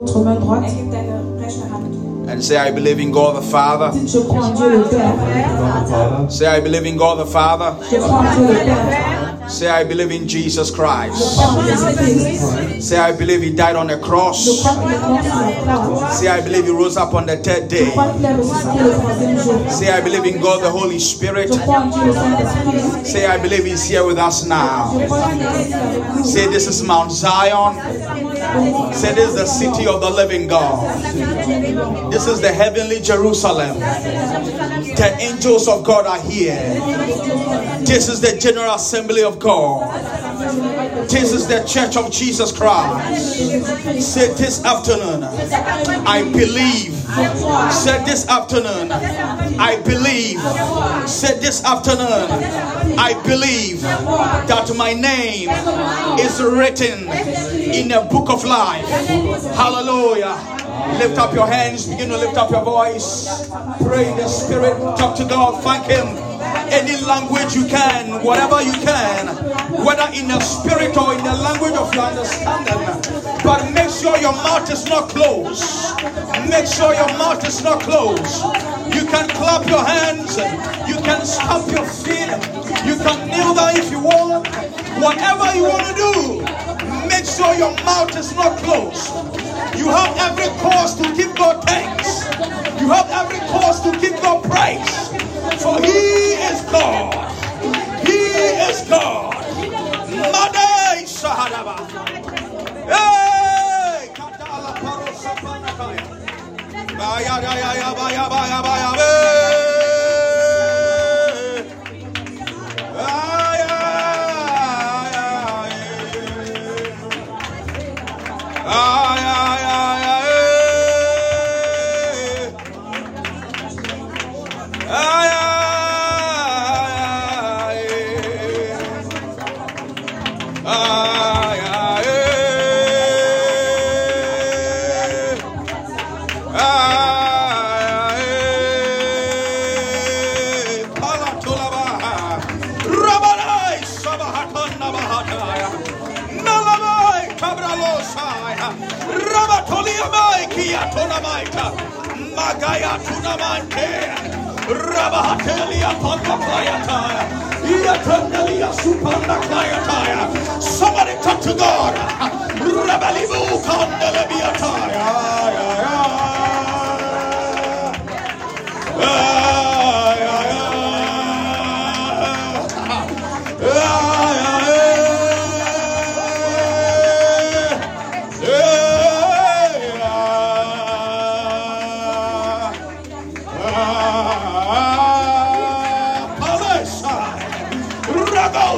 Votre main droite. Erheb deine rechte Hand. and say, I believe in God the Father. Dites, je crois en Dieu le Père. Vater, Say, I believe in God the Father. Je crois en Dieu le Père. Say, I believe in Jesus Christ. crois en Jésus-Christ. Say, I believe He died on the cross. crois qu'il est mort sur la croix. Say, I believe He rose up on the third day. crois qu'il est ressuscité le troisième jour. Say, I believe in God the Holy Spirit. Je crois en Dieu le Saint-Esprit. Say, I believe He's here with us now. Je crois qu'il est ici avec nous. Say, this is Mount Zion. Say, this is the city of the living God. This is the heavenly Jerusalem. The angels of God are here. This is the General Assembly of God. This is the Church of Jesus Christ. Say this afternoon, I believe. Say this afternoon, I believe. Said this afternoon, I believe that my name is written in the book of life. Hallelujah. Lift up your hands, begin to lift up your voice. Pray the spirit, talk to God, thank Him. Any language you can, whatever you can, whether in the spirit or in the language of your understanding. But make sure your mouth is not closed. Make sure your mouth is not closed. You can clap your hands, you can stamp your feet, you can kneel down if you want. Whatever you want to do, make sure your mouth is not closed. You have every cause to give God thanks. You have every cause to give God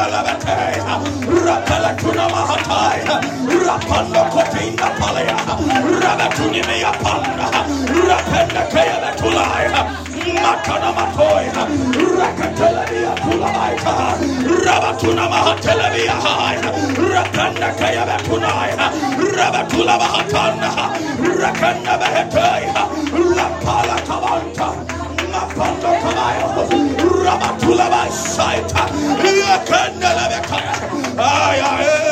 Natunda Labatai, Rapalatuna Mahatai, Rapanda Kotinda Palaya, Rabatuni Mea Panda, Rapenda Kaya Tulai, Makana Matoi, Rakatelia Tulamaita, Rabatuna Mahatelia High, Rapenda Kaya Tunai, Rabatula Mahatanda, Rakanda Bahatai, Lapala Kavanta. Mapando kamayo, Ramatula Basaita, Yakandala Bekaya, ay, eh.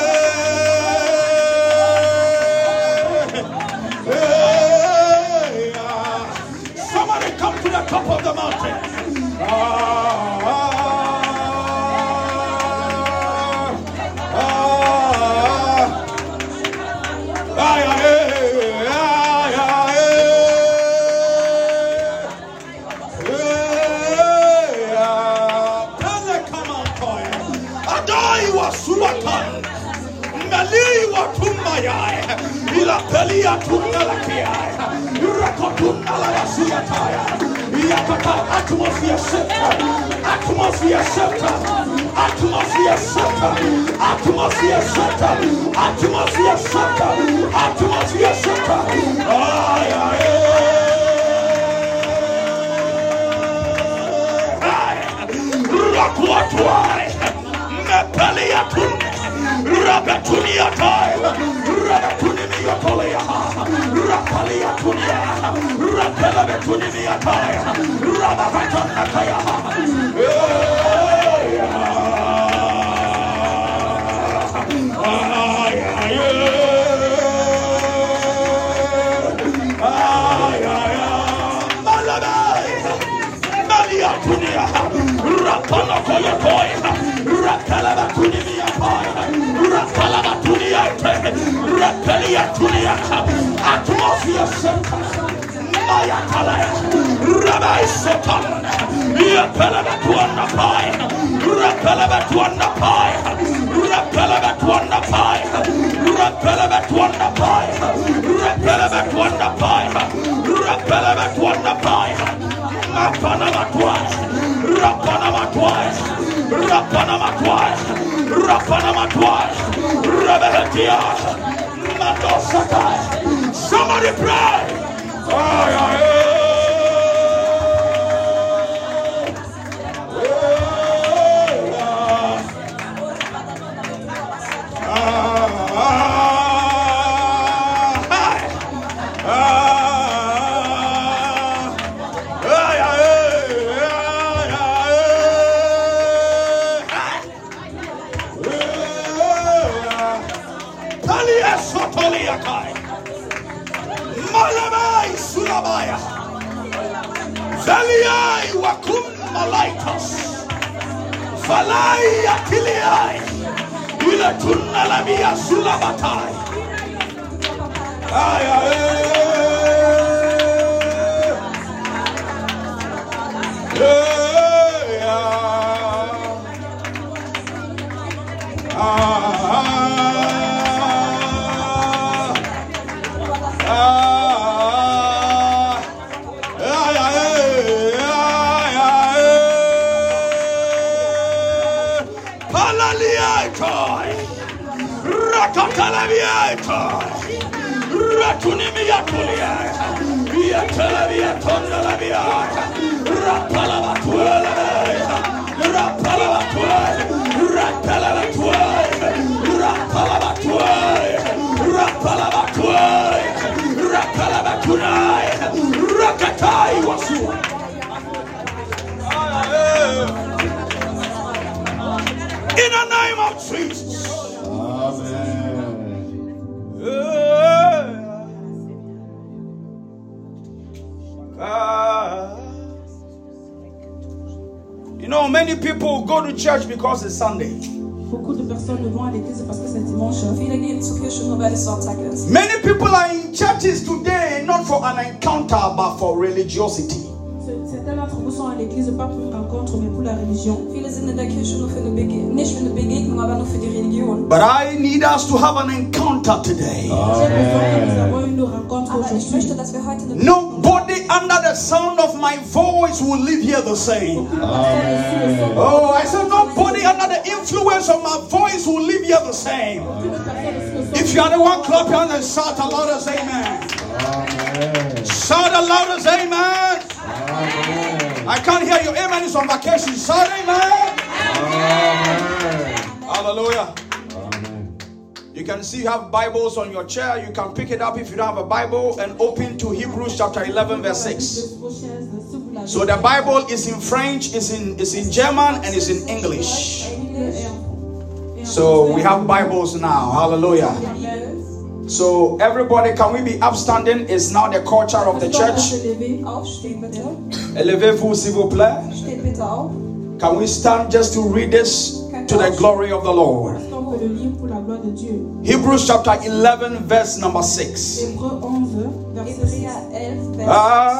Yatalabiatondalabia. Rapalabatuelabia. Many people go to church because it's Sunday. Beaucoup de personnes ne vont à l'église parce que c'est dimanche. Many people are in churches today not for an encounter but for religiosity. Certains d'entre vous sont à l'église pas pour une rencontre mais pour la religion. But I need us to have an encounter today. Under the sound of my voice will live here the same. Aucune personne ici ne sont- Oh, I said nobody under the influence of my voice will live here the same. aucune personne ici ne sont- If you are the one, clap your hands and shout aloud as amen. Shout aloud as amen. I can't hear you. Amen is on vacation. Shout amen. Hallelujah. You can see you have Bibles on your chair. You can pick it up if you don't have a Bible and open to Hebrews chapter 11, verse 6. vos chaises, si vous l'avez. So the Bible is in French, is in is in German, and is in English. So we have Bibles now. Hallelujah. So everybody, can we be upstanding? Is now the culture of the church. Élevez-vous, s'il vous plaît. Can we stand just to read this to the glory of the Lord? Est-ce qu'on le lire pour la gloire de Dieu? Hebrews chapter 11, verse number 6. Hébreux 11, verset 6. Hebräer 11, Vers Ah,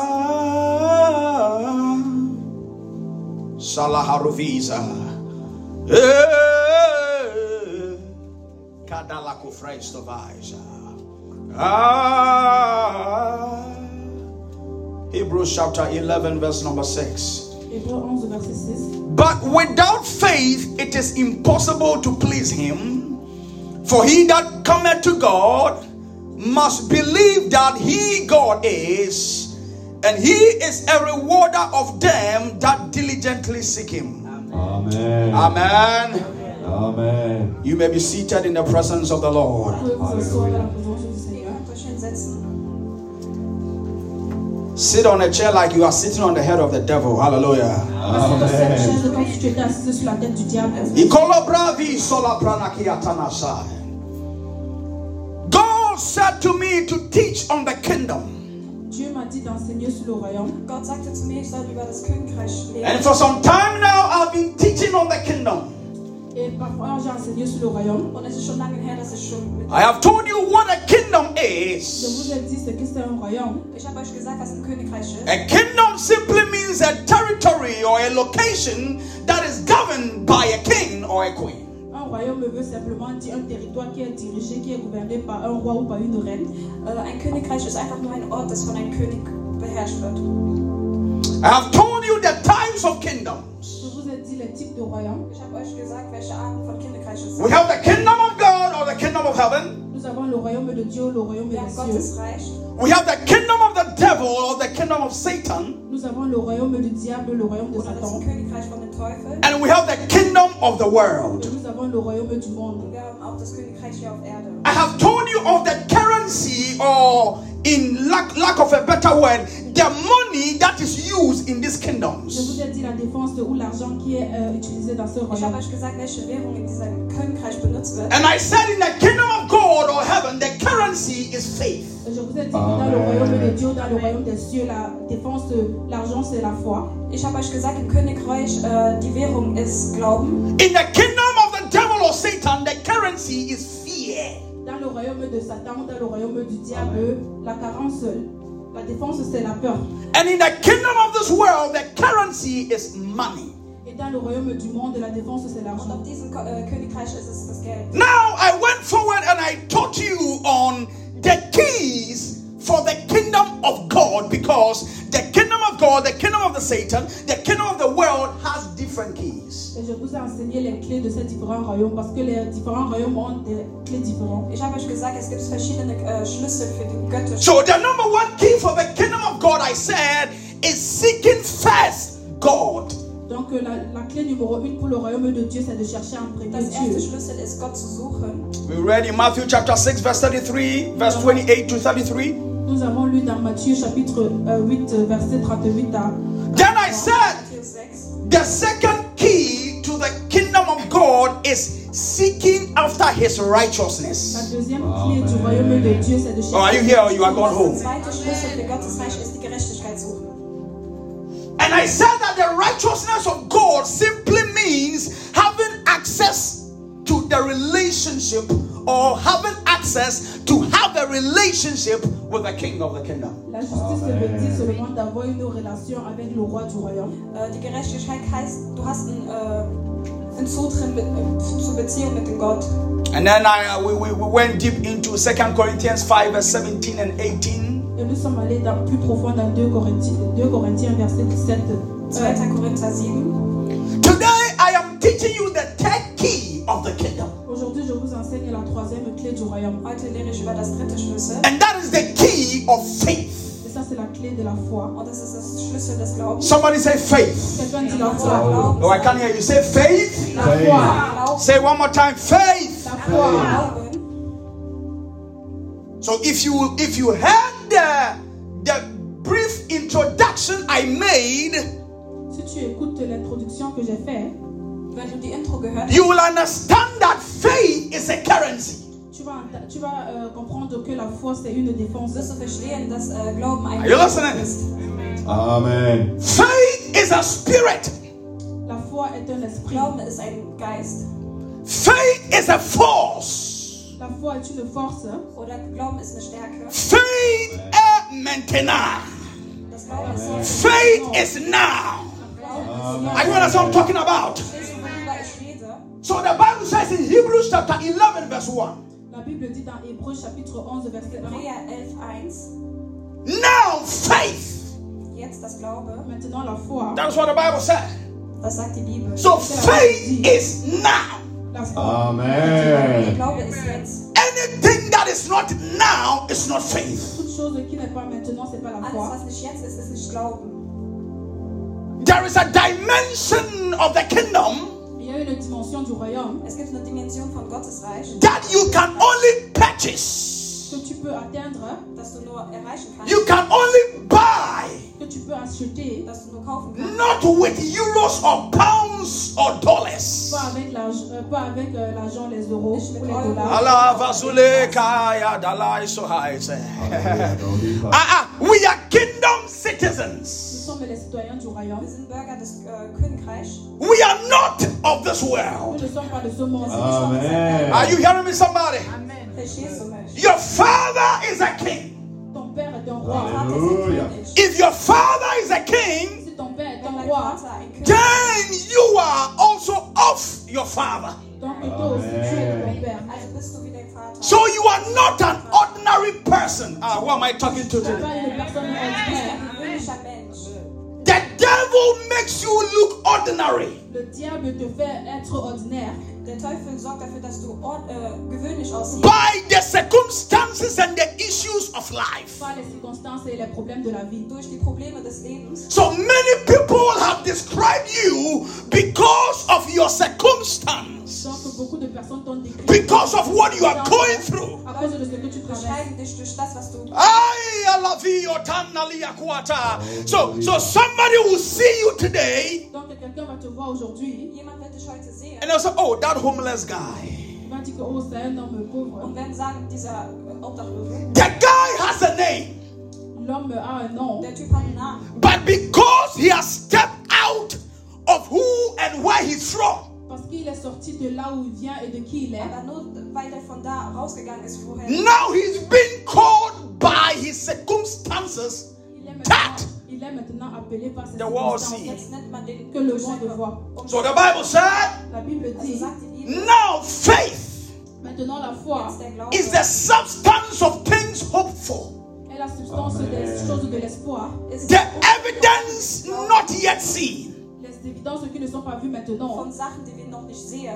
Salaharuviza. Eh, Kadalako Freistovaiza. Ah. Hebrews chapter 11, verse number 6. Hébreux 11, verset 6. But without faith it is impossible to please him. For he that cometh to God must believe that he God is, and he is a rewarder of them that diligently seek him. Amen. Amen. Amen. You may be seated in the presence of the Lord. Vous Sit on a chair like you are sitting on the head of the devil. Hallelujah. Assis dans cette Amen. chaise comme si tu étais assis sur la tête du diable. Ikolo bravi sola pranakiatanasai. God said to me to teach on the kingdom. Dieu m'a dit d'enseigner sur le royaume. Gott sagte zu mir, ich soll über das Königreich And for some time now, I've been teaching on the kingdom. Et parfois, j'ai enseigné sur le. Und es ist schon lange her, dass ich schon. I have told you what a kingdom Je is. vous ai dit ce que c'est un royaume. Ich habe euch gesagt, was ein Königreich ist. A kingdom simply means a territory or a location that is governed by a king or a queen. Un royaume veut simplement dire un territoire qui est dirigé, qui est gouverné par un roi ou par une reine. Euh, ein Königreich ist einfach nur ein Ort, das von einem König beherrscht wird. I have told you the types of kingdoms. Je vous ai dit les types de royaumes. Ich habe euch gesagt, welche Arten von Königreich es We have the kingdom of God or the kingdom of heaven. Nous avons le royaume de Dieu, le royaume Wir des cieux. We have the kingdom of the devil or the kingdom of Satan. Nous avons le royaume du diable, le royaume de Oder das Satan. Königreich von dem Teufel. And we have the kingdom of the world. Et nous avons le royaume du monde. I have told you of the currency, or in lack, lack of a better word, the money that is used in these Je kingdoms. vous ai dit la défense ou l'argent qui est euh, utilisé dans ce Ich habe royaume. euch gesagt, welche Währung in diesem Königreich benutzt wird. And I said, in the kingdom of God or heaven, the currency is faith. Je vous ai dit que dans le royaume de Dieu, dans le royaume des cieux, la défense, l'argent, c'est la foi. Ich habe euch gesagt, im Königreich äh, die Währung ist Glauben. In the kingdom of the devil or Satan, the currency is fear. Dans le royaume de Satan, dans le royaume du diable, la carence, la défense, c'est la peur. And in the kingdom of this world, the currency is money. Et dans le royaume du monde, la défense, c'est l'argent. Geld. Now I went forward and I taught you on the keys for the kingdom of God because the kingdom of God, the kingdom of the Satan, the kingdom of the world has different keys. Et je vous ai enseigné les clés de ces différents royaumes parce que les différents royaumes ont des clés différentes. Ich habe euch gesagt, es gibt verschiedene äh, Schlüssel für die göttliche. So the number one key for the kingdom of God, I said, is seeking first God. Donc la, la clé numéro une pour le royaume de Dieu, c'est de chercher zu suchen. We read in Matthew chapter 6, verse 33, verse 28 to 33. Nous avons lu dans Matthieu chapitre euh, 8, euh, verset 38 à Then I said, Matthäus 6. The second key to the kingdom of God is seeking after his La righteousness. deuxième clé du royaume de Dieu, c'est de chercher. Oh, are you here or you are gone home? And I said that the righteousness of God simply means having access to the relationship or having access to have a relationship with the king of the kingdom. La justice veut dire seulement d'avoir une relation avec le roi du royaume. Äh, die Gerechtigkeit heißt, du hast einen, äh, Zutritt äh, zur Beziehung mit dem Gott. And then I, uh, we, we, we went deep into 2 Corinthians 5, verse 17 and 18. Et nous sommes allés dans, plus profond dans 2 Corinthiens, 2 Corinthiens verset 17. 2. Euh, Korinther 7. Today I am teaching you the third key of the kingdom. Aujourd'hui, je vous enseigne la troisième clé du royaume. And that is the key of faith. Et ça, c'est la clé de la foi. Glaubens. Somebody say faith. Quelqu'un dit la Ja, foi. Glauben. Oh, I can't hear you. Say faith. La foi. Glauben. Say one more time, faith. La foi. Glauben. So if you if you heard the the brief introduction I made, Si tu écoutes l'introduction que j'ai faite, Wenn du die Intro gehört you will understand that faith is a currency. tu vas, tu vas euh, comprendre que la foi, c'est une défense. wirst du verstehen, dass äh, euh, Glauben ein Are you listening? ist. Amen. Faith is a spirit. La foi est un esprit. Glauben ist ein Geist. Faith is a force. La foi est une force. Oder Glauben ist eine Stärke. Faith est maintenant. Das Glauben ist heute. Faith is now. Glauben ist Are you understand what I'm talking about? Verstehst du, worüber ich rede? So the Bible says in Hebrews chapter 11, verse 1. La Bible dit dans Hébreu chapitre 11 verset 1. Hebräer 11, 1. Now faith. Jetzt das Glaube. Maintenant la foi. That's what the Bible said. Das sagt die Bibel. So faith is now. La foi. Der Amen. Glaube ist jetzt. Anything that is not now is not faith. Toute chose qui n'est pas maintenant, c'est pas la Alles, foi. was nicht jetzt ist, ist nicht Glauben. There is a dimension of the kingdom Il y a une dimension du royaume Es gibt eine Dimension von Gottes Reich, that you can only purchase, que tu peux atteindre, dass du nur erreichen kannst, you can only buy, que tu peux acheter, dass du nur kaufen kannst. not with euros or pounds or dollars. pas avec l'argent, euh, pas avec euh, l'argent, les euros ou les dollars. Allah vazule kaya dalai sohaise. Ah, ah, we are kingdom Nous citizens. sommes les citoyens du royaume. Wir sind Bürger des Königreichs. We are not of this Nous world. ne sommes pas de ce monde. Amen. Are you hearing me, somebody? Your father is a king. Ton père est un roi. Vater ist Halleluja. ein König. If your father is a king, Si ton père est Wenn un dein roi, Vater ein König then you are also of your father. donc toi aussi tu es de ton père. also bist du wie dein Vater. So you are not an ordinary person. Ah, who am I talking to today? pas une personne ordinaire. ein gewöhnlicher Mensch. The devil makes you look ordinary. Le diable te fait être ordinaire Der Teufel sorgt dafür, dass du ord- äh, gewöhnlich aussiehst. by the circumstances and the issues of life. par les circonstances et les problèmes de la vie. Durch die Probleme des Lebens. So many people have described you because of your circumstance, Donc beaucoup de personnes t'ont décrit because of what you are going through. à cause de que tu traverses. Beschreiben dich durch das, was du. Ay, alavi otanali akwata. So, so somebody will see you today Donc quelqu'un va te voir aujourd'hui, Jemand wird dich and they'll say, "Oh, that homeless guy. il va dire que oh, c'est un homme pauvre. und werden sagen, dieser äh, Obdachlose, The guy has a name, L'homme a un nom, der Typ hat einen Namen. but because he has stepped out of who and where he's from, parce qu'il est sorti de là où il vient et de qui il est. Aber nur weil er von da rausgegangen ist vorher. now he's been called by his circumstances Il est maintenant, appelé par world circonstances que le monde voit. So the Bible said, La Bible dit, now faith maintenant la foi is the substance of things hoped for, est la substance des choses de l'espoir. the evidence not yet seen. Évidences qui ne sont pas vues maintenant.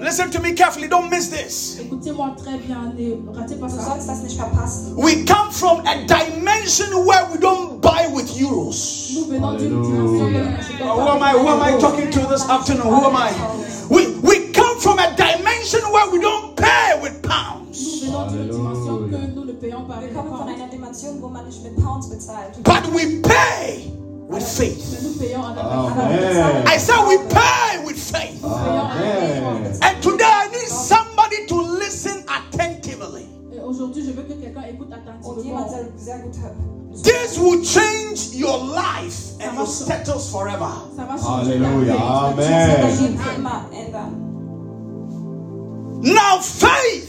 Listen to me carefully, don't miss this. Écoutez-moi très bien, ne ratez pas Du ça. sollst das nicht verpassen. We come from a dimension where we don't buy with euros. Nous venons d'une dimension who am I? Who am I avec talking to this afternoon? Who am I? We we come from a dimension where we don't pay with Nous pounds, venons d'une dimension que nous ne payons pas avec but we pay with faith. mais nous payons en Amen. I said we pay with faith. Amen. And today I need somebody to listen attentively. Et aujourd'hui, je veux que quelqu'un écoute Und attentivement. jemand soll sehr gut hören. This will change your life and your status forever. Ça va changer Hallelujah. ta vie. Das wird dein Amen. Leben für immer ändern. Now faith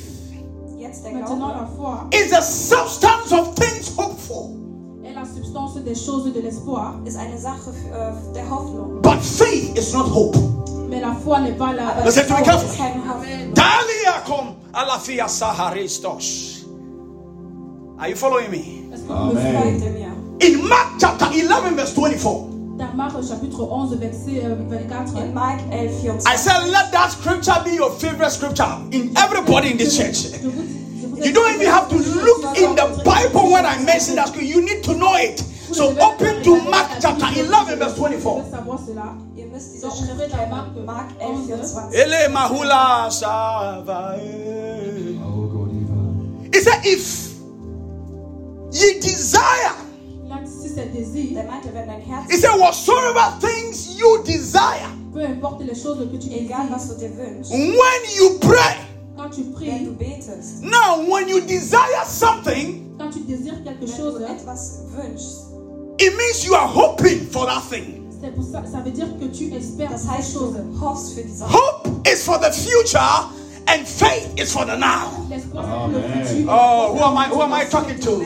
Jetzt der Maintenant, Glaube la foi is the substance of things hoped for, est la substance des choses de l'espoir. ist eine Sache äh, der Hoffnung. but faith is not hope. Mais la foi n'est pas la. Aber Listen to me Glaube ist carefully. keine Hoffnung. Daliakum alafia saharistos. Are you following me? Amen. In Mark chapter 11, verse 24, Dans Marc chapitre 11, verset euh, 24. In Mark 11, 24. I said, let that scripture be your favorite scripture in everybody in this church. Je vous- je vous ai- You don't even have to look in the Bible when I mention that scripture. You need to know it. So open to Mark chapter 11, verse 24. devez savoir cela. Ihr müsst diese So, Schrift ouvrez la kennen. Mark Mark 11, 24. Ele mahula savae. Oh, go deeper. He said, if ye desire, Il a dit si c'est désir, Der meinte, wenn dein Herz, he said, whatsoever things you desire, peu importe les choses que tu egal was désires, du dir wünschst, when you pray, wenn du betest, now when you desire something, quand tu désires quelque chose, etwas wünschst, it means you are hoping for that thing. ça, ça veut dire que tu espères das heißt, chose. du hoffst für die Sache. Hope is for the future, and faith is for the now. L'espoir, c'est pour le Amen. futur. Oh, who am I? Who am I talking to?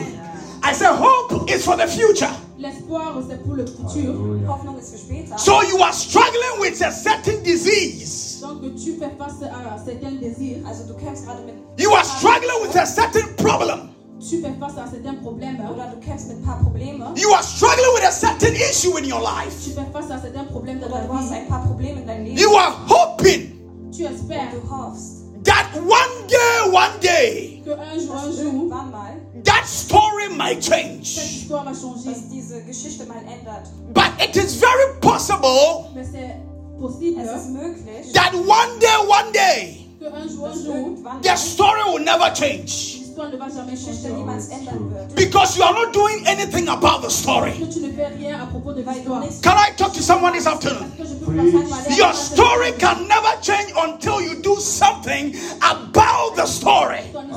I said, hope is for the future. L'espoir, c'est pour le futur. Hoffnung ist für später. So you are struggling with a certain disease. Donc tu fais face à certains désirs, Also du kämpfst gerade mit You are struggling with a certain problem. tu fais face à certains problèmes, oder du kämpfst mit ein paar Probleme You are struggling with a certain issue in your life. tu fais face à certains problèmes dans oder ta du hast vie. ein paar Probleme in deinem Leben. You are hoping Tu espères Du hoffst, that one day, one day, que un jour, un jour, irgendwann mal that story might change. histoire va changer. dass diese Geschichte mal ändert. But it is very possible Mais c'est possible Es ist möglich, that one day, one day, que un jour, un dass jour, irgendwann the story will never change. l'histoire ne va jamais die Geschichte changer. niemals ändern wird. Because you are not doing anything about the story. Que tu ne fais rien à propos de Weil du l'histoire. nicht Can I talk to someone this afternoon? Que je peux passer à parler Your story can never change until you do something about the story. Ton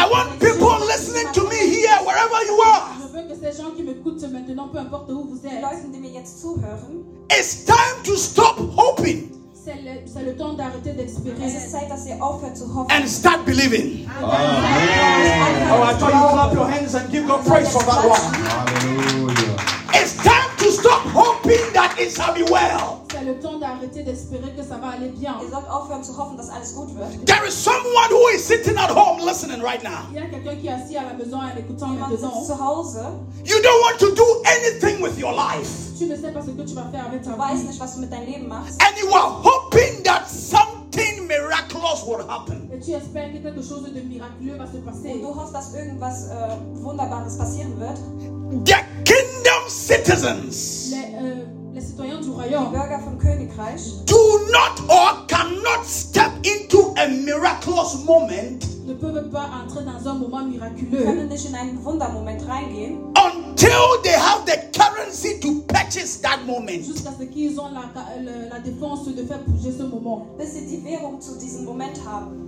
I want people listening to me here, wherever you are. Je veux que ces gens qui m'écoutent maintenant, peu importe où vous êtes, Leute, die mir jetzt zuhören, It's time to stop hoping c'est le, le temps d'arrêter d'espérer. es ist Zeit, dass ihr aufhört zu hoffen. and start believing. Amen. Oh, I thought you clap your hands and give God praise for that one. Hallelujah. It's time to stop hoping that it shall be well. C'est le temps d'arrêter d'espérer que ça va aller bien. Ihr sollt aufhören zu hoffen, dass alles gut wird. There is someone who is sitting at home listening right now. Il y a quelqu'un qui est assis à la maison en écoutant Jemand sitzt zu Hause, You don't want to do anything with your life, Tu ne sais pas ce que tu vas faire avec ta du weißt nicht, was du mit deinem Leben machst. and you are hoping that something miraculous will happen. Et tu espères que quelque chose de miraculeux va se passer. Und du hoffst, dass irgendwas eh, äh, Wunderbares passieren wird. The kingdom citizens Les, euh, do not or cannot step into a miraculous moment ne peuvent pas entrer dans un moment miraculeux until they have the currency to purchase that moment. jusqu'à ce qu'ils ont la, la, la défense de faire bouger ce moment. bis sie die Währung zu diesem Moment haben.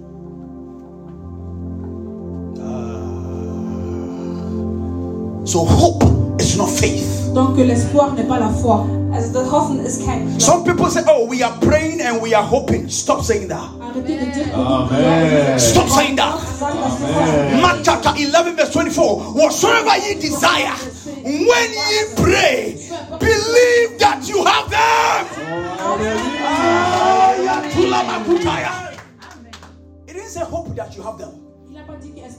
So hope is not faith. Donc l'espoir n'est pas la foi. Also das Hoffen ist kein Glaube. Some people say, "Oh, we are praying and we are hoping." Stop saying that. Arrêtez de dire que Amen. Stop saying that. Sagen, dass wir hoffen. Amen. Mark chapter 11, verse 24. Whatsoever ye desire, when ye pray, believe that you have them. Ya tula makutaya. It didn't say hope that you have them.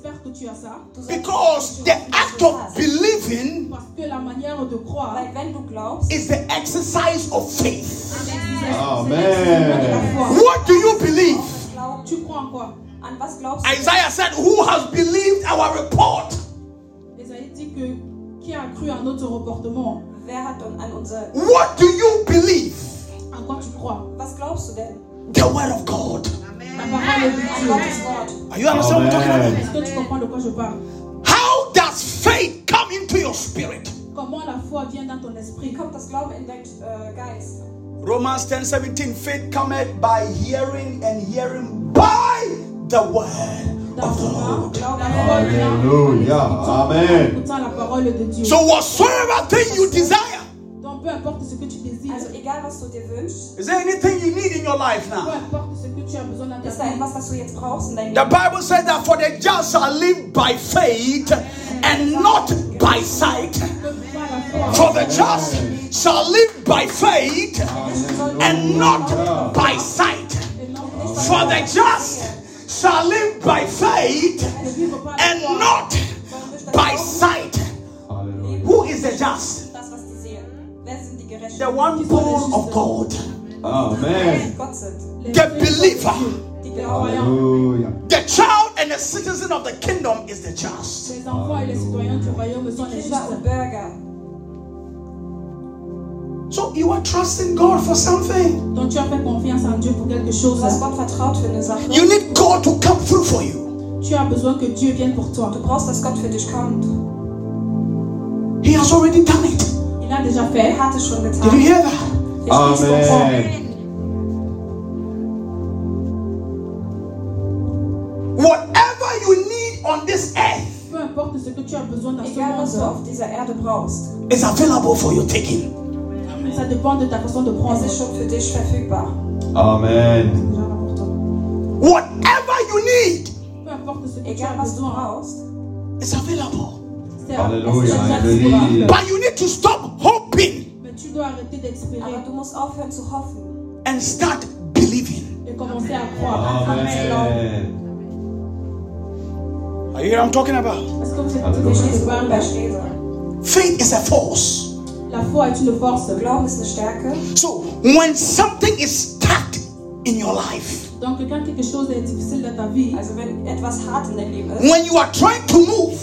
Il n'a pas dit qu'il espère que tu as ça. Because the act of believing Parce que la manière de croire, Weil wenn du glaubst, is the exercise of faith. Amen. l'exercice de la foi. What do you believe? Tu crois en quoi? An was glaubst du? Isaiah said, Who has believed our report? Esaïe dit que qui a cru à notre reportement? Wer hat an an unser... What do you believe? En quoi tu crois? Was glaubst du denn? The word of God. La parole de An Dieu. Gottes Wort. Are you understand what I'm talking about? Amen. Est-ce que tu comprends de quoi je parle How does faith come into your spirit? Comment la foi vient dans ton esprit Wie kommt das Glauben in deinen Geist? Romans 10 17 faith cometh by hearing and hearing by the word of the Lord. Glaube La foi vient en Hallelujah. Amen. écoutant la parole de Dieu. So, whatsoever thing you desire, Donc peu importe ce que tu désires, Also egal, was du dir wünschst, is there anything you need in your life peu now? importe ce que tu as besoin dans ta ist da etwas, was du jetzt brauchst in deinem The Bible says that for the just shall live by faith and not by sight. que par la foi, For the just shall live by faith and not by sight. et non par la For the just shall live by faith de vivre par la and not by sight. Who is the just? The one born of God, Amen. The believer. Hallelujah. The child and the citizen of the kingdom is the just. So you are trusting God for something. Donc tu as fait confiance en Dieu pour quelque chose. Du hast Gott vertraut für eine Sache. You need God to come through for you. Tu as besoin que Dieu vienne pour toi. Du brauchst, dass Gott für dich kommt. He has already done it. Déjà fait. Er hat es schon Did you hear that? Amen. Whatever you need on this earth Peu importe ce que tu as besoin dans ce Egal, was du monde, auf dieser Erde brauchst, is available for your taking. ça dépend de ta façon de prendre. es ist schon für dich verfügbar. Amen. Whatever you need Peu importe ce que tu as was du besoin, brauchst, is available. C'est Hallelujah, c'est hallelujah. accessible. But you need to stop hoping Mais tu dois arrêter d'espérer. aber ah, du musst aufhören zu hoffen. and start believing. et commencer à croire. Amen. Are you hear what I'm talking about? Est-ce que vous êtes Halleluja. déjà de parler? Verstehe. Faith is a force. La foi est une force. Glauben ist eine Stärke. So when something is stuck in your life, Donc quand quelque chose est difficile dans ta vie, Also wenn etwas hart in deinem Leben ist, when you are trying to move,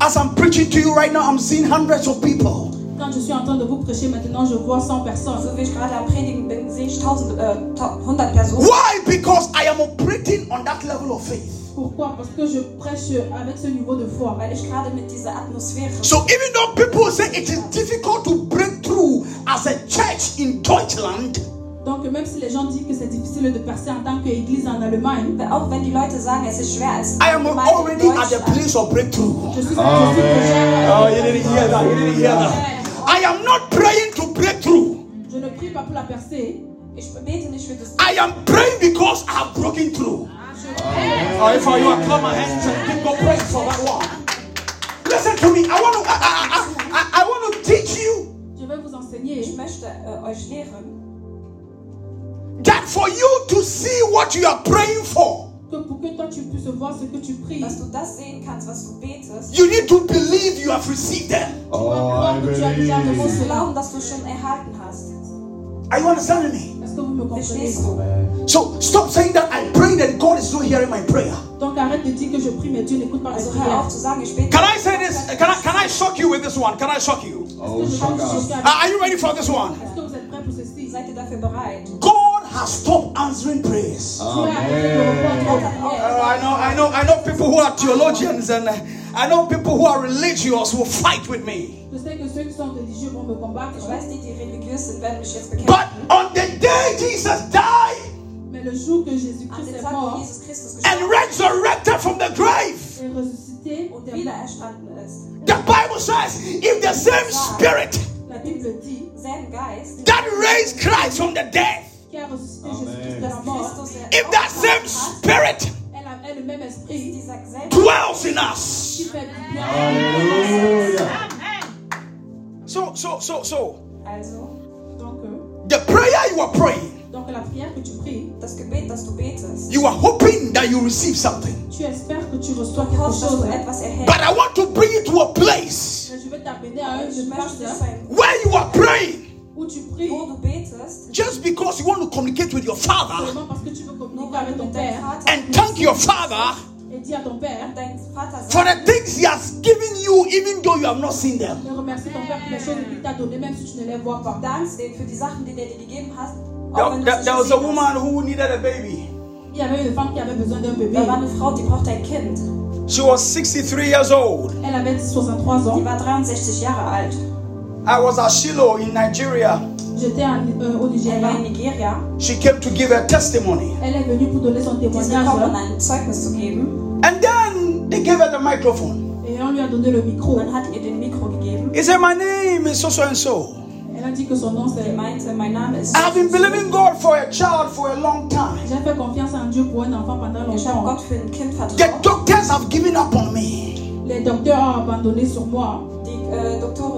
as I'm preaching to you right now, I'm seeing hundreds of people. quand je suis en train de vous prêcher maintenant, je vois 100 personnes. so wie ich gerade am Predigen bin, sehe ich tausend, äh, ta- 100 Personen. Why? Because I am operating on that level of faith. Pourquoi? Parce que je prêche avec ce niveau de foi. Weil ich gerade mit dieser Atmosphäre So even though people say it is difficult to break through as a church in Deutschland, Donc même si les gens disent que c'est difficile de percer en tant qu'église en Allemagne, Auch wenn die Leute sagen, es ist schwer als I am already at the place of breakthrough. je suis, je suis Amen. déjà- Oh, you didn't hear that. You didn't hear that. I am not praying to break through. Je ne prie pas pour la percer. Ich bete nicht für das I am praying because I have broken through. Oh, if you are clap my hands and give God praise for that one. Listen to me. I want to. I, I, I, I want to teach you Je vais vous enseigner Ich möchte euch lehren, that for you to see what you are praying for, que pour que toi tu puisses voir ce que tu pries, dass du das sehen kannst, was du betest. you need to believe you have received them. Oh, I que tu as déjà Du musst believe. cela. glauben, dass du schon erhalten hast. Are you understanding me? Est-ce que vous me comprenez Verstehst du? So stop saying that I pray that God is not hearing my prayer. Donc arrête de dire que je prie mais Dieu n'écoute pas mes Also prières. auf zu sagen, ich bete. Can I say this? Can I can I shock you with this one? Can I shock you? Oh, Est-ce que je peux vous Shaka. choquer avec- Uh, are you ready for this one? Est-ce que vous êtes prêts pour ceci Seid ihr dafür bereit? God has stopped answering prayers. Dieu a arrêté de répondre aux prières. Uh, I know, I know, I know people who are theologians and uh, I know people who are religious will fight with me. Je sais que ceux qui sont religieux vont me combattre, Ich weiß, die, die religiös sind, werden mich jetzt bekämpfen. But on the day Jesus died mais le jour que An Jésus-Christ dem est Tag, wo mort Jesus Christus and resurrected from the grave, et ressuscité, und der- wiedererstanden ist, the Bible says if the same spirit la Bible dit, selben Geist, that raised Christ from the dead, qui a ressuscité Amen. Jésus-Christ de la mort, Christus er if that same spirit elle a elle, le même esprit dieser selbe dwells in us. qui fait du bien. Hallelujah. So, so, so, so, Also, Donc, euh, the prayer you are praying, donc la prière que tu pries, das Gebet, das du betest, you are hoping that you receive something. tu espères que tu reçois du quelque hoffst, dass chose. du etwas erhältst. But I want to bring you to a place Mais je vais t'amener à Ich une möchte place dich zu einem where you are praying où tu pries wo du betest, just because you want to communicate with your father seulement parce que tu veux communiquer avec ton père and thank your father et dire à ton père und deinem Vater for the things he has given you, even though you have not seen them. de remercier ton père pour les choses qu'il t'a données, même si tu ne les vois pas. dankst für die Sachen, die der dir gegeben hat, There, there- there was a woman who needed a baby. Il y avait une femme qui avait besoin d'un bébé. Da war eine Frau, die brauchte ein Kind. She was 63 years old. Elle avait 63 ans. Die war 63 Jahre alt. I was at Shiloh in Nigeria. J'étais euh, au Er Nigeria. She came to give her testimony. Elle est venue pour donner son témoignage. And then they gave her the microphone. et on lui a donné le micro. Man hat ihr den Mikro gegeben. He said, My name is so so and so. Elle a dit que son nom Sie c'est. meinte, mein Name ist. I have been believing God for a child for a long time. J'ai fait confiance en Dieu pour un enfant pendant longtemps. Gott für ein Kind The doctors have given up on me. Les docteurs ont abandonné sur moi. Die Doktoren nicht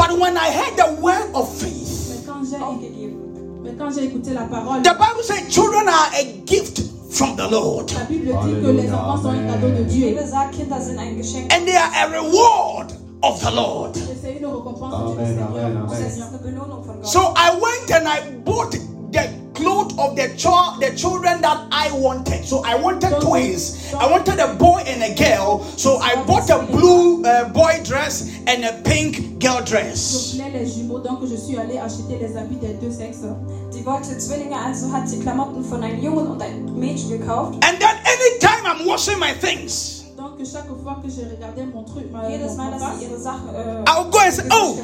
But when I heard the word of faith, Mais quand j'ai aufgegeben. mais quand j'ai écouté la parole, the Bible says children are a gift from the Lord. la Bible dit que les enfants sont un Amen. cadeau de Dieu. Bibel sagt, Kinder sind ein Geschenk. And they are a reward of the Lord. Et une récompense Amen, du Seigneur. amen, Und amen. es ist eine Belohnung von Gott. So I went and I bought the clothes of the child, the children that I wanted. So I wanted twins. I wanted a boy and a girl. So I bought a blue uh, boy dress and a pink girl dress. voulais les jumeaux, donc je suis allée acheter les habits des deux sexes. Die wollte Zwillinge, also hat sie Klamotten von einem Jungen und einem Mädchen gekauft. And then anytime I'm washing my things, Donc chaque fois que j'ai regardé mon truc, ma, Jedes Mal, dass sie ihre Sachen äh, I'll go and say, Oh,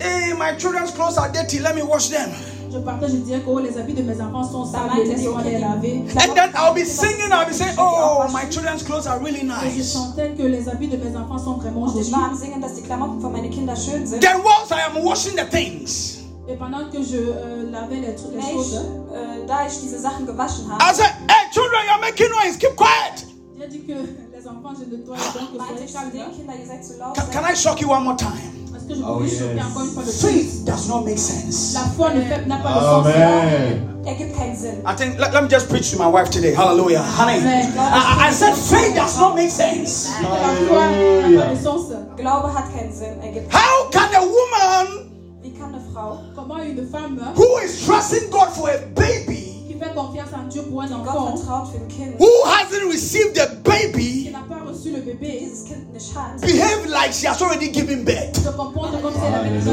hey, my children's clothes are dirty. Let me wash them. Je partais, je disais que oh, les habits de mes enfants sont sales, laisse-moi les laver. And then I'll be singing, I'll be saying, Oh, my children's clothes are really Et je nice. chantais que les habits de mes enfants sont vraiment jolis. war am Singen, dass die Klamotten von meinen Kindern schön sind. Then whilst I am washing the things, Et pendant que je euh, lavais les, trucs- les Ich, choses, äh, da ich diese Sachen gewaschen I habe, said, Hey, children, you're making noise. Keep quiet. j'ai dit que les enfants, je nettoie, donc meinte soyez calmes. laut. Can, can I shock you one more time? Est-ce que je Oh, yes. encore une fois le Faith does not make sense. La foi ne fait- n'a pas de sens. Amen. Ergibt keinen Sinn. I think let, let me just preach to my wife today. Hallelujah. Honey. I, I- I said faith does not make sense. La foi n'a pas de sens. Glaube hat keinen Sinn. Ergibt. How can a woman Wie kann eine Frau, Comment une femme who is trusting God for a baby, qui fait confiance en Dieu pour un enfant, who hasn't received a qui baby, n'a pas reçu le bébé, dieses Kind nicht hat, behave like she has already given birth? se comporte comme si elle avait déjà.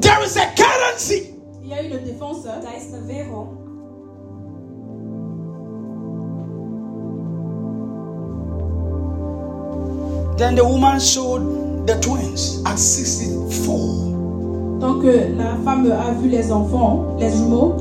There is a currency. Il y a une défense. Da ist eine Währung. Then the woman showed the twins at 64. Donc la femme a vu les enfants, les jumeaux,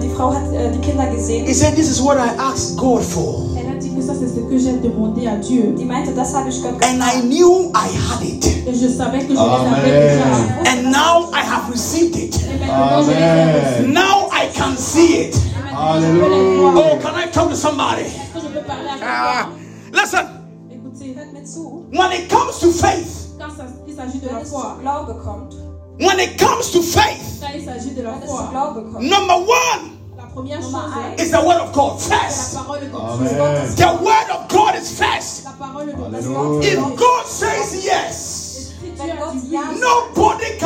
Die Frau hat die Kinder He gesehen. said, This is what I asked God for. elle a dit que ça c'est ce que j'ai demandé à Dieu. Die meinte, das habe ich Gott And I knew I had it. Et je savais que je les Amen. avais déjà. And now I have received it. Et maintenant je les ai reçus. Amen. Now I can see it. Et maintenant je peux les voir. Oh, can I talk to somebody? Est-ce que je peux parler à Ah, quelqu'un listen, Écoutez, Hört mir zu. when it comes to faith, quand il s'agit de la foi, zu Glaube kommt, when it comes to faith, quand il s'agit de la wenn es zu foi, Glaube kommt, number one la première chose, Nummer eins. is the word of God c'est first. parole de Dieu. Amen. The word of God is first. La parole de Dieu. Hallelujah. If God says yes, Si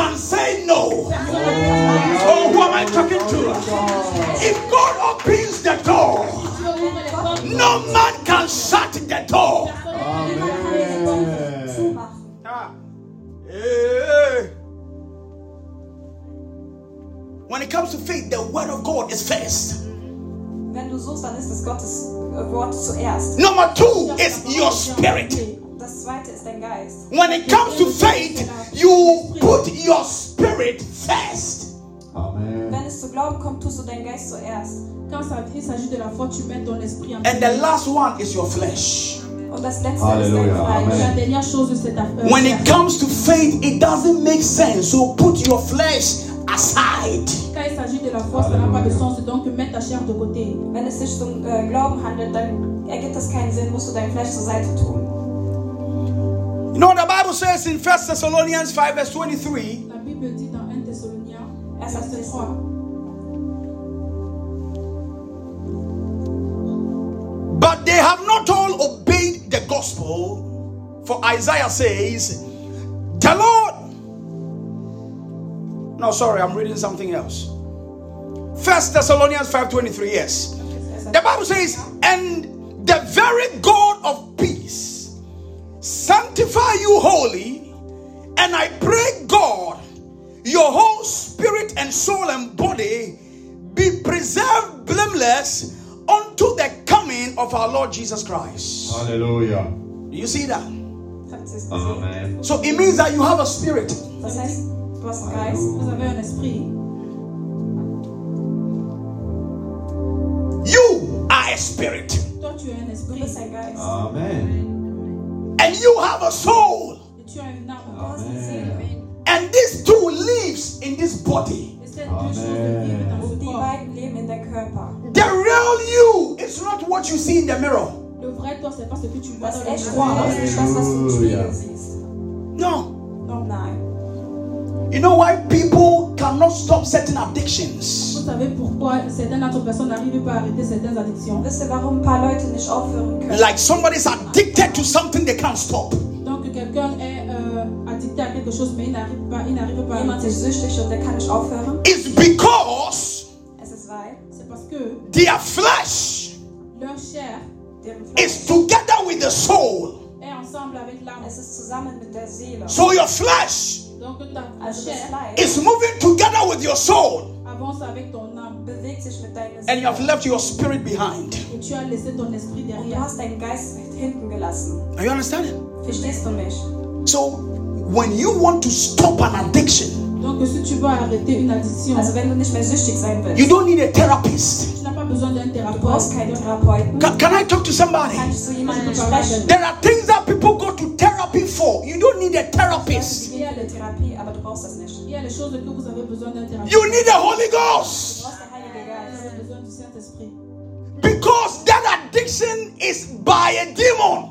When it comes to faith, you put your spirit first. Amen. Wenn es zu Glauben kommt, tust du deinen Geist zuerst. Quand il s'agit de la foi, tu mets ton esprit en And the last one is your flesh. Und das letzte ist dein Fleisch. Amen. La dernière chose, c'est ta When it comes to faith, it doesn't make sense. So put your flesh aside. Quand il s'agit de la foi, ça n'a pas de sens. Donc, mets ta chair de côté. Wenn es sich zum Glauben handelt, dann ergibt das keinen Sinn, musst du dein Fleisch zur Seite tun. You know the Bible says in 1 Thessalonians 5, verse 23? La Bible dit dans 1 Thessaloniciens, verset Thessaloniens. 3. But they have not all obeyed the gospel. For Isaiah says, The Lord. No, sorry, I'm reading something else. First Thessalonians 5:23, yes. The Bible says, and the very God of peace sanctify you wholly, and I pray God, your whole spirit and soul and body be preserved blameless unto the coming of our Lord Jesus Christ. Hallelujah. Do you see that? Habt ihr es gesehen? Amen. So it means that you have a spirit. Das heißt, du hast einen Geist. Vous avez un esprit. You are a spirit. Toi, tu as un Du esprit. bist ein Geist. Amen. And you have a soul. Et tu as une Du âme. hast eine Seele. And these two lives in this body. Et ces deux choses vivent dans ce Und die corps. beiden leben in der Körper. The real you is not what you see in the mirror. Le vrai toi, c'est pas ce que tu vois Das dans le echte miroir. Du ist nicht das, was du im Halleluja. Spiegel siehst. No. You know why people cannot stop certain addictions? Vous savez pourquoi certaines autres personnes n'arrivent pas à arrêter certaines addictions? Wisst ihr, warum ein paar Leute nicht aufhören können? Like somebody's addicted to something they can't stop. Donc quelqu'un est euh, addicté à quelque chose mais il n'arrive pas, il n'arrive pas à Jemand arrêter. ist süchtig und der kann nicht aufhören. It's because Es ist weil C'est parce que their flesh leur chair is together with the soul. est ensemble avec l'âme. es ist zusammen mit der Seele. So your flesh Donc ta, ta Also das chair Fleisch is moving together with your soul. avance avec ton âme bewegt sich mit deiner And you have left your spirit behind. et tu as laissé ton esprit Und du derrière. hast deinen Geist hinten gelassen. Are you understanding? Verstehst du mich? So when you want to stop an addiction, Donc si tu veux arrêter une addiction, Also wenn du nicht mehr süchtig sein you don't need a therapist. tu n'as pas besoin d'un du brauchst keinen Therapeuten, Can, can I talk to somebody? kann ich zu jemandem sprechen. There are things that people go to therapy for. You don't need a therapist. Ich gehe in eine Therapie, aber du brauchst das nicht. Il y a des choses que vous avez besoin d'un thérapeute. You need the Holy Du Ghost. brauchst den Heiligen Vous Geist. avez besoin du Saint-Esprit. Because that addiction is by a demon.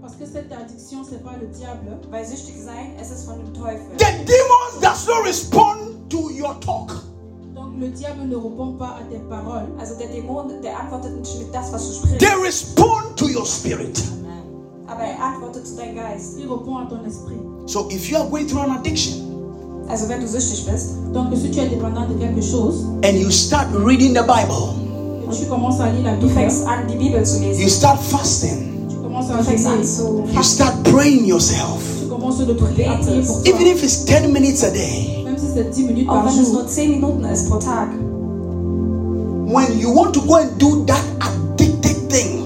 Parce Parce que cette addiction, c'est pas le diable. Weil süchtig sein, es ist von dem Teufel. The demons does not respond to your talk. Donc le diable ne répond pas à tes paroles. Also der Dämon, der antwortet nicht mit das, was du sprichst, They respond to your spirit. Aber er antwortet zu deinem Geist. Il répond à ton esprit. So if you are going through an addiction Also wenn du süchtig bist Donc si tu es dépendant de quelque chose and you start reading the Bible, et tu commences à lire la du Bible, fängst an, die Bibel zu you start fasting, tu commences à du fängst jeûner, you start praying yourself, tu commences de prier, à prier pour toi. even if it's 10 minutes a day. Même si c'est 10 minutes auch par wenn es jour. nur 10 Minuten ist pro Tag. When you want to go and do that addicted thing,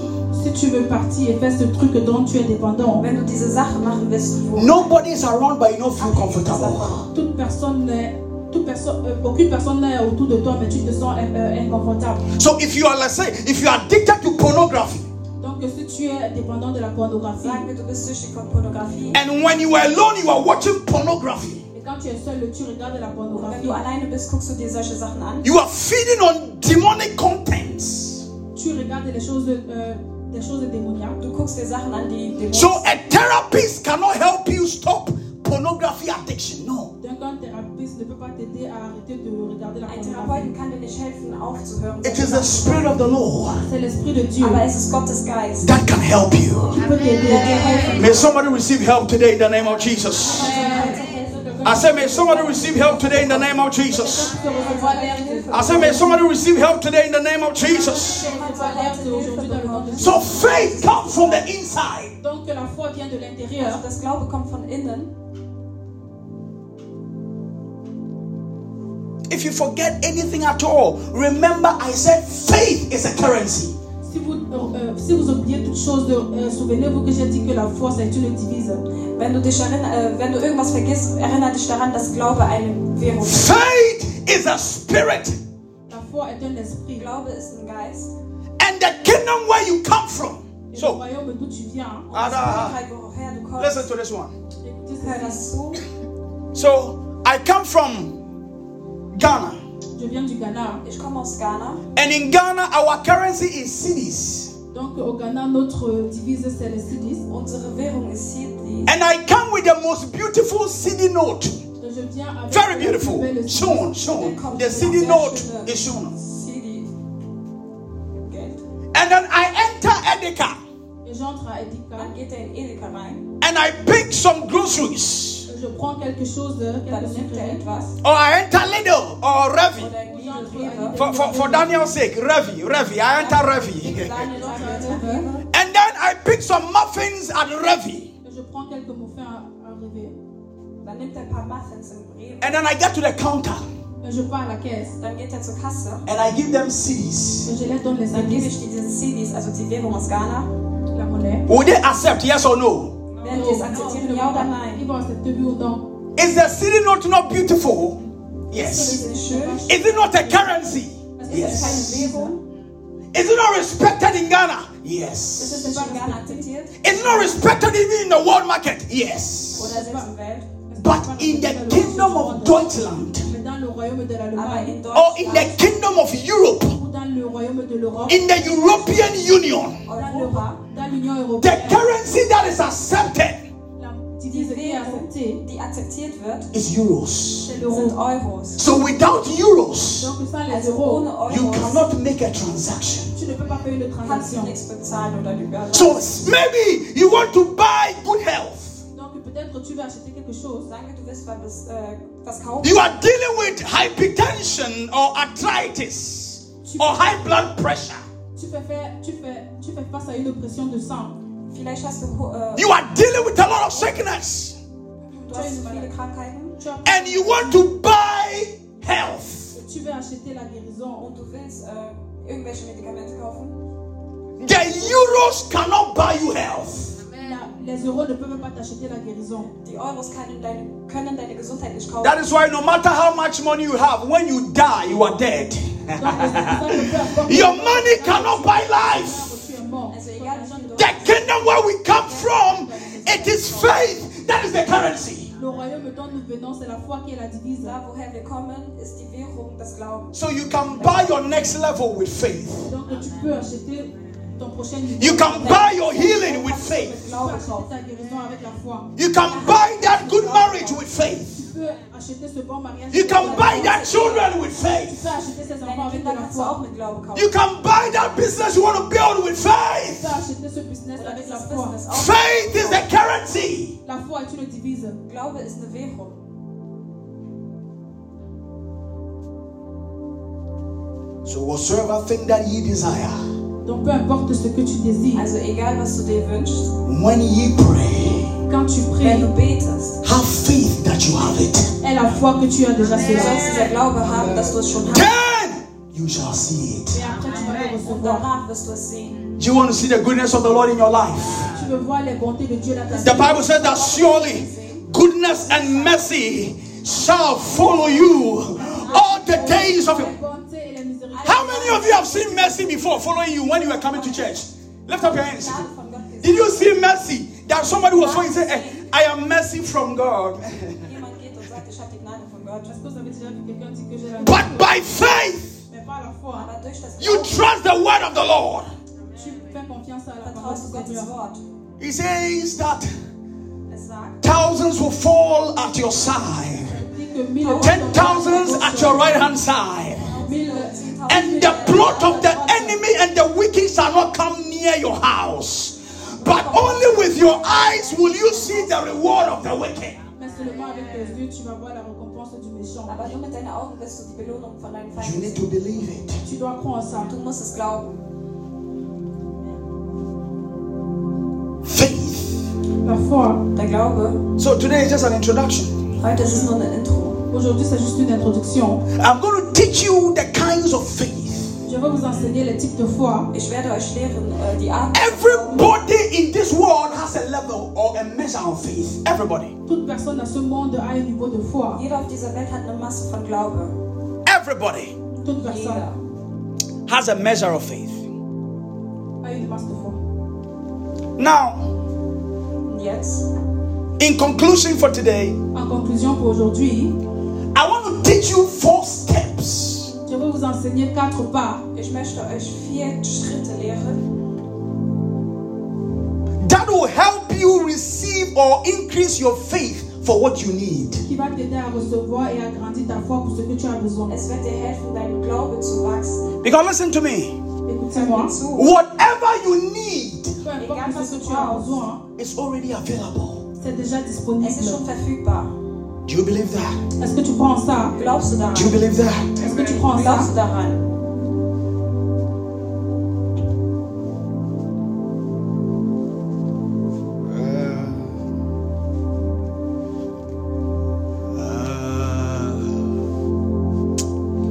Si tu veux partir et faire ce truc dont tu es dépendant, Wenn du diese Sache machen willst, wo nobody is around but you don't feel comfortable. toute personne n'est- toute personne, euh, aucune personne n'est autour de toi, mais tu te sens euh, euh, inconfortable. So if you are, let's say, if you are addicted to pornography, Donc si tu es dépendant de la pornographie, sagen wir, du bist süchtig von Pornografie and when you are alone, you are watching pornography, et quand tu es seul, tu regardes la und wenn pornographie, du alleine bist, guckst du dir solche Sachen an. you are feeding on demonic contents. tu regardes les choses, euh, des choses démoniaques. Du guckst dir Sachen an, die Dämonen So a therapist cannot help you stop pornography addiction. No. Donc un thérapeute ne peut pas t'aider à arrêter de regarder la Ein pornographie. Kann dir nicht helfen, aufzuhören. It is the Spirit of the Lord C'est l'esprit de Dieu Aber es ist Gottes Geist, that can help you. qui peut t'aider. der dir helfen May somebody receive help today in the name of Jesus. I say, may somebody receive help today in the name of Jesus. I say, may somebody receive help today in the name of Jesus. So faith comes from the inside. Donc la foi vient de l'intérieur. Also das Glaube kommt von innen. If you forget anything at all, remember I said faith is a currency. Si vous, euh, euh, si vous oubliez toute chose, euh, souvenez-vous que j'ai dit que la foi c'est une devise. Wenn du, dich erinner, äh, wenn du irgendwas vergisst, erinnere dich daran, dass Glaube eine Währung ist. Faith is a spirit. La foi est un esprit. Glaube ist ein Geist. And the kingdom where you come from. So, royaume d'où tu viens, Und das Königreich, woher du kommst, listen to this one. écoutez hör ceci. das zu. So, I come from Ghana. Je viens du Ghana. Ich komme aus Ghana. And in Ghana, our currency is cedis. Donc au Ghana, notre devise c'est le cedis. Unsere Währung ist hier. And I come with the most beautiful cedi note. Et Je viens avec Very beautiful. plus belle Shown, shown. The cedi note is shown. And then I enter Edeka Et j'entre à in Edeka and I pick some groceries. Je prends quelque chose, etwas. Or I enter Lidl or Revi. For, for, for Daniel's sake, Revi, Revi. I enter Revi. And then I pick some muffins at Revi. Et Je prends quelques muffins à, Rewe. And then I get to the counter Et Je pars à la caisse. Dann geht er zur Kasse. and I give them cedis. Et je leur donne les Dann gebe ich diese cedis, also die Währung Ghana. la monnaie. Will they accept, yes or no? Werden die es akzeptieren, ja oder nein? Ils vont accepter oui ou non. Is the cedi note not beautiful? Yes. Ist es schön? Is it not a currency? Yes. Is it not respected in Ghana? Yes. es nicht in Ghana akzeptiert? Is it not respected even in the world market? Yes. Oder selbst in Welt? But in the kingdom of Deutschland or in the kingdom of Europe, ou dans le royaume de l'Europe, in the European Union, dans Europa, l'Europe, dans l'Union the currency that is accepted die devise qui est Währung, die akzeptiert wird, is euros. sind. Euros. So without euros, Donc sans euros, you cannot make a transaction. tu ne peux pas faire une kannst du nichts bezahlen oder die Börse. So maybe you want to buy good health. Donc peut-être tu vas acheter quelque chose. Sagen wir, du willst was, äh, was kaufen. You are dealing with hypertension or arthritis or high blood pressure. Tu fais, faire, tu, fais, tu fais face à une pression de sang. Vielleicht hast du, You are dealing with a lot of sickness and you want to buy health. tu veux acheter la guérison. kaufen. The euros cannot buy you health. La- les euros ne peuvent pas t'acheter la guérison. Die Euros können deine, können deine Gesundheit nicht kaufen. That is why no matter how much money you have, when you die, you are dead. Donc, c'est pour ça que peu importe- Your money cannot buy life. Tu es mort. Also egal wie viel du The kingdom where we come from, it is faith. That is the currency. Le royaume dont nous venons, c'est la foi qui est la devise. Da, woher wir kommen, ist die Währung des Glaubens. So you can buy your next level with faith. Donc tu peux acheter ton prochain niveau. You can buy your healing with faith. You can buy that good marriage with faith. You can buy that children with faith. You can buy that business you want to build with faith. Faith is the currency. So whatsoever thing that ye desire, Donc peu importe ce que tu désires, Also egal, was du dir wünschst, when ye pray, quand tu wenn du pries, betest, have faith that you have it. aie la foi que tu as déjà du cela. sollst dieser Glaube haben, dass du es schon hast. Then you shall see it. Et après tu vas le Und recevoir. danach wirst du es sehen. Do you want to see the goodness of the Lord in your life? Tu veux voir les bontés de Dieu dans ta The vie? Bible says that surely goodness and mercy shall follow you all the days of your How many of you have seen mercy before following you when you were coming to church? Lift up your hands. Did you see mercy? That somebody was going to say, "Eh, I am mercy from God. But by faith, you trust the word of the Lord. He says that thousands will fall at your side, ten thousands at your right hand side. And the plot of the enemy and the wicked shall not come near your house. But only with your eyes will you see the reward of the wicked. Mais seulement avec tes yeux, tu vas voir la récompense du méchant. aber nur mit deinen Augen wirst du die Belohnung von deinen You need to believe it. Tu dois croire en ça. Du musst es glauben. Faith. La foi. Der Glaube, So today is just an introduction. heute ist es nur eine Intro. Aujourd'hui, c'est juste une introduction. I'm going to teach you the kinds of faith. Je vais vous enseigner les types de foi. Ich werde euch lehren, die Art. Everybody in this world has a level or a measure of faith. Everybody. Toute personne dans ce monde a un niveau de foi. Jeder auf dieser Welt hat eine Masse von Glaube. Everybody Toute personne Jeder. has a measure of faith. a une masse de foi. Now, jetzt, in conclusion for today, En conclusion pour aujourd'hui, teach you four steps je vais vous enseigner quatre pas ich möchte euch vier Schritte lehren, that will help you receive or increase your faith for what you need. qui va t'aider à recevoir et à grandir ta foi pour ce que tu as besoin. es wird dir helfen, dein Glaube zu wachsen. Because listen to me, Écoutez-moi. Whatever you need Peu importe ce que tu as besoin, is already available. c'est déjà Es ist disponible. schon verfügbar. Do you believe that? Est-ce que tu crois en ça? Glaubst du daran? Do you believe that? Est-ce que tu crois en ça? Glaubst du daran?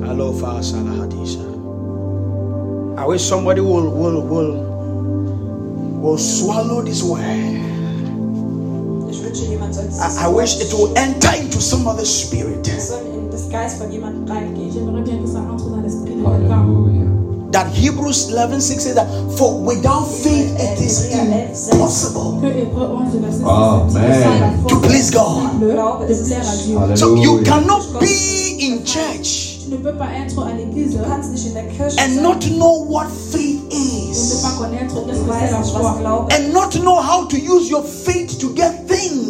Hello, Fasala Hadisha. I wish somebody will will will will swallow this word. I, I wish it will enter into some other spirit Es soll in das Geist von jemandem reingehen. J'aimerais bien que ça entre dans l'esprit de quelqu'un. Hallelujah. that Hebrews 11 6 says that for without faith it is impossible Que Hébreu 11, verset 6 Amen. dit que sans la foi, to please God. le de plaire à Dieu. Hallelujah. So you cannot be in church Tu ne peux pas être à l'église Du kannst nicht in der Kirche and not know what faith et ne pas is connaître qu'est-ce Du que c'est weißt la nicht, was foi. Glaube ist. and not know how to use your faith to get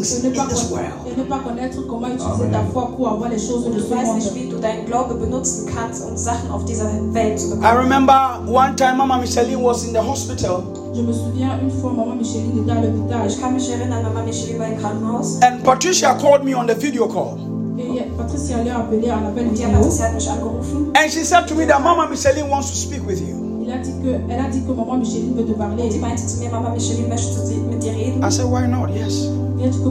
things in this world. et ne pas connaître comment utiliser Amen. ta foi pour avoir les choses de Du ce weißt nicht, wie du deinen Glaube benutzen kannst, um Sachen auf dieser Welt zu I remember one time Mama Micheline was in the hospital Je me souviens une fois, maman Micheline était à l'hôpital Ich kann mich erinnern, Mama Michelle war im Krankenhaus. and Patricia called me on the video call et Patricia l'a appelé en appel Und die vidéo. Patricia hat mich angerufen. and she said to me that Mama Micheline wants to speak with you. Il a dit que, elle a dit que maman Micheline veut te parler. die meinte zu mir, Mama Michelle möchte mit dir reden. I said, Why not? Yes.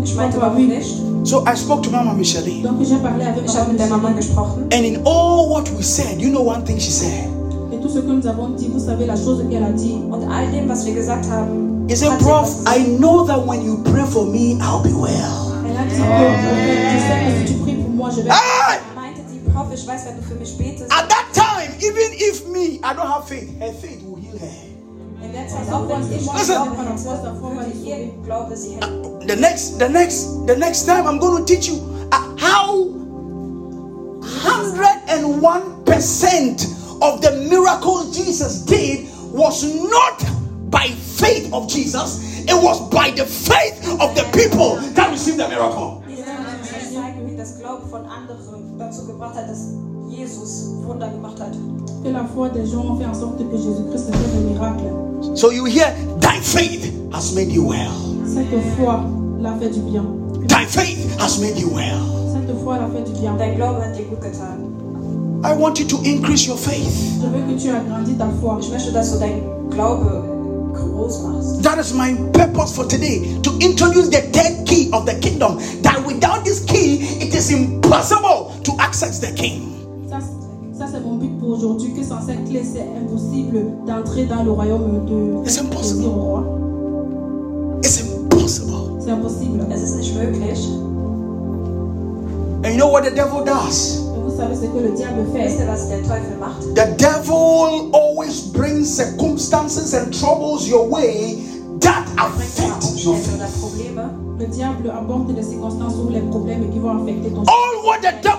Ich meinte, warum nicht? So I spoke to Mama Micheline. Donc j'ai parlé avec Ich habe maman mit der Mama Micheline. gesprochen? And in all what we said, you know one thing she said. Et tout ce que nous avons dit, vous savez la chose qu'elle a dit. Und all dem, was wir gesagt haben, He said, Prof, I know that when you pray for me, I'll be well. Elle a dit que je sais que si tu pries pour moi, je vais. Hey! meinte die Prof, ich weiß, wenn du für mich betest. At that time, even if me, I don't have faith, her faith will heal her. In der Zeit, auch wenn ich Listen. Glaube hätte, würde ihr Glaube sie. The next, the next, the next time I'm going to teach you uh, how 101% of the miracles Jesus did was not by faith of Jesus, it was by the faith of the people that received the miracle. Wunder gemacht hat. Que la foi des gens ont fait en sorte que Jésus-Christ fait des miracles. So you hear, thy faith has made you well. Cette foi l'a fait du bien. Thy faith has made you well. Cette foi l'a fait du bien. Dein Glaube hat dir gut getan. I want you to increase your faith. Je veux que tu agrandis ta foi. Ich möchte, dass du deinen Glaube groß machst. That is my purpose for today to introduce the third key of the kingdom. That without this key, it is impossible to access the king. Ça, ça, c'est mon but pour aujourd'hui. Que sans cette clé, c'est impossible d'entrer dans le royaume de It's impossible. roi. It's impossible. C'est impossible. Es ist nicht möglich. And you know what the devil does? Et vous savez ce que le diable Wisst fait ihr, was der Teufel macht? The devil always brings circumstances and troubles your way that affect your faith. Probleme. Le diable apporte des circonstances ou les problèmes qui vont affecter ton All what the devil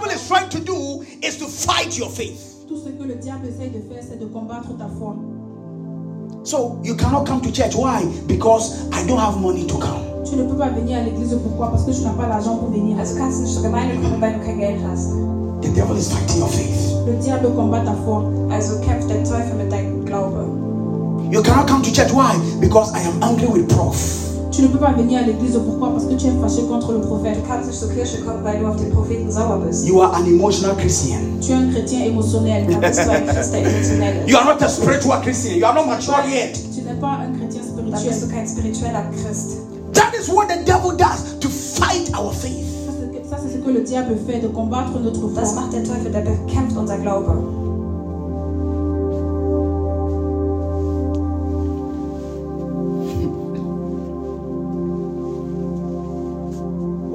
is to fight your faith. Tout ce que le diable essaye de faire, c'est de combattre ta foi. So you cannot come to church. Why? Because I don't have money to come. Tu ne peux pas venir à l'église. Pourquoi? Parce que tu n'as pas l'argent pour venir. Also kannst nicht zur Gemeinde kommen, weil du kein Geld hast. The devil is fighting your faith. Le diable combat ta foi. Also kämpft der Teufel mit deinem Glaube. You cannot come to church. Why? Because I am angry with Prof. Tu ne peux pas venir à l'église. Pourquoi? Parce que tu es fâché contre le prophète. Du kannst nicht zur Kirche kommen, weil du auf den Propheten sauer bist. You are an emotional Christian. Tu es un chrétien émotionnel. Christ. You are not a spiritual Christian. You are not mature yet. Tu n'es pas un chrétien Dann bist du spirituel. kein spiritueller Christ. That is what the devil does to fight our faith. Ça, c'est que- Ça, c'est ce que le diable fait, de combattre notre Das foi. macht der Teufel, der bekämpft unser Glaube.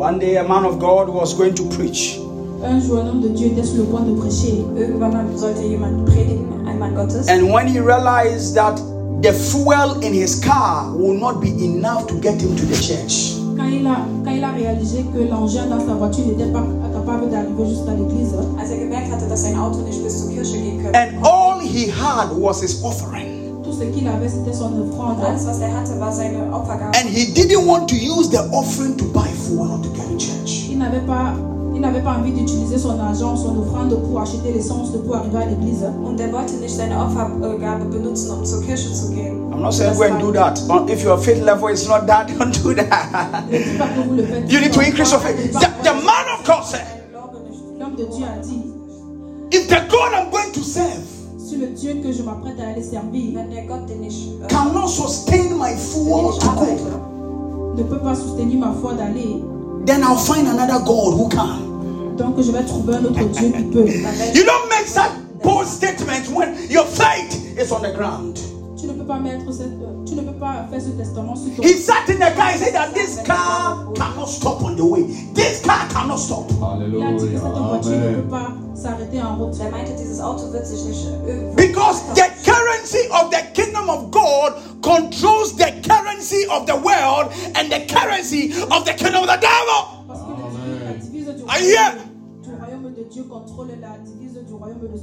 One day, a man of God was going to preach. Un jour, un homme de Dieu était sur le point de prêcher. Irgendwann sollte jemand predigen, ein Mann Gottes. And when he realized that the fuel in his car will not be enough to get him to the church, Quand il a, quand il a réalisé que l'engin dans sa voiture n'était pas capable d'arriver jusqu'à l'église, Als er gemerkt hatte, dass sein Auto nicht bis zur Kirche gehen könnte. and all he had was his offering, tout ce qu'il avait, c'était son offrande. Opfergabe. and he didn't want to use the offering to buy to get to church. Il n'avait pas, il n'avait pas envie d'utiliser son argent, son offrande pour acheter l'essence pour arriver à l'église. Und er wollte nicht seine Opfergabe benutzen, um zur Kirche zu gehen. I'm not saying go and do that. But If your faith level is not that, don't do that. Ne dis pas que vous le faites. You need to increase your faith. The, the man of God said, Glaube nicht. L'homme de Dieu a dit, if the God I'm going to serve si le Dieu que je m'apprête à aller servir Wenn der Gott den ich, cannot sustain my to go, ne peut pas soutenir ma foi d'aller, then I'll find another God who can. donc je vais trouver un autre Dieu qui peut. You don't make such bold statements when your faith is on the ground. Tu ne peux pas mettre cette, tu ne peux pas faire ce testament sur ton. He sat in the car and said that this car cannot stop on the way. This car cannot stop. Il a dit que cette voiture ne peut pas s'arrêter en route. Der meinte, dieses Auto wird sich nicht irgendwo. Because the currency of the kingdom of God controls the currency of the world and the currency of the kingdom of the devil. Parce que la divise, la divise du Are you here?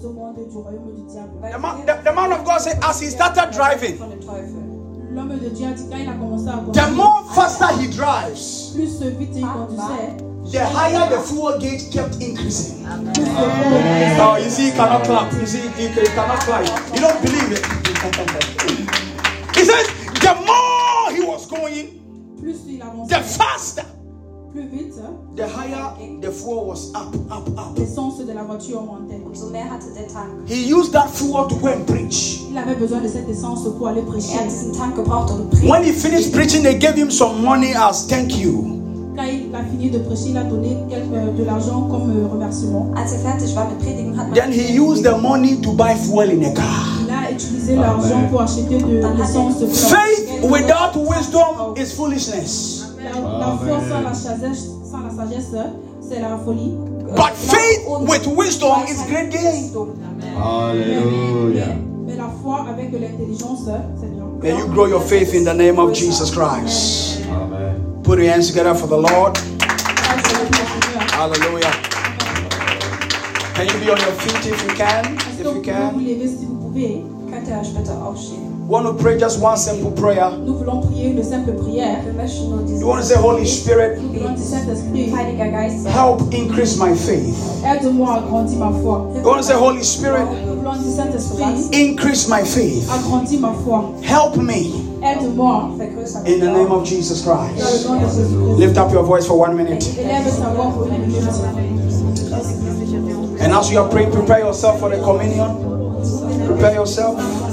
The man, the, the man of God said, as he started driving, Von dem Teufel. L'homme de Dieu a dit quand il a commencé à the more faster he drives, plus vite il conduisait, the higher the fuel gauge kept increasing. plus le Oh, you see, he cannot clap. You see, he, he cannot clap. You don't believe it. he says, the more he was going, the faster, plus vite, the higher the fuel was up, up, up. l'essence de la voiture augmentait. Umso mehr hatte der Tank. He used that fuel to go and preach. Il avait besoin de cette essence pour aller prêcher. Er hat diesen Tank gebraucht, um predigen. When he finished preaching, they gave him some money as thank you. Quand il a fini de prêcher, il a donné quelque, de l'argent comme euh, remerciement. Als er fertig war mit Predigen, hat man Then he used the money to buy fuel in a car. Il a utilisé l'argent pour acheter de l'essence Faith without wisdom is foolishness. La, la foi sans la sagesse, sans la sagesse, c'est la folie. But faith with wisdom is great gain. Hallelujah. Mais la foi avec l'intelligence, c'est bien. May you grow your faith in the name of Jesus Christ. Amen. Put your hands together for the Lord. Ah. Hallelujah. Can you be on your feet if you If can. Lever si vous pouvez Könnt ihr euch bitte aufstehen? We want to pray just one simple prayer. Nous voulons prier une simple prière. Wir möchten nur diese You want to say, Holy Spirit, Nous voulons dire Saint-Esprit, help increase my faith. aide-moi à grandir ma foi. You want to say, Holy Spirit, Nous voulons dire Saint-Esprit, increase my faith. agrandis ma foi. Help me Aide-moi vergrößere in the name of Jesus dans Christ. le nom de Jésus-Christ. Lift up your voice for one minute. Élève ta voix pour une minute. And as you are praying, prepare yourself for the communion. Prepare yourself.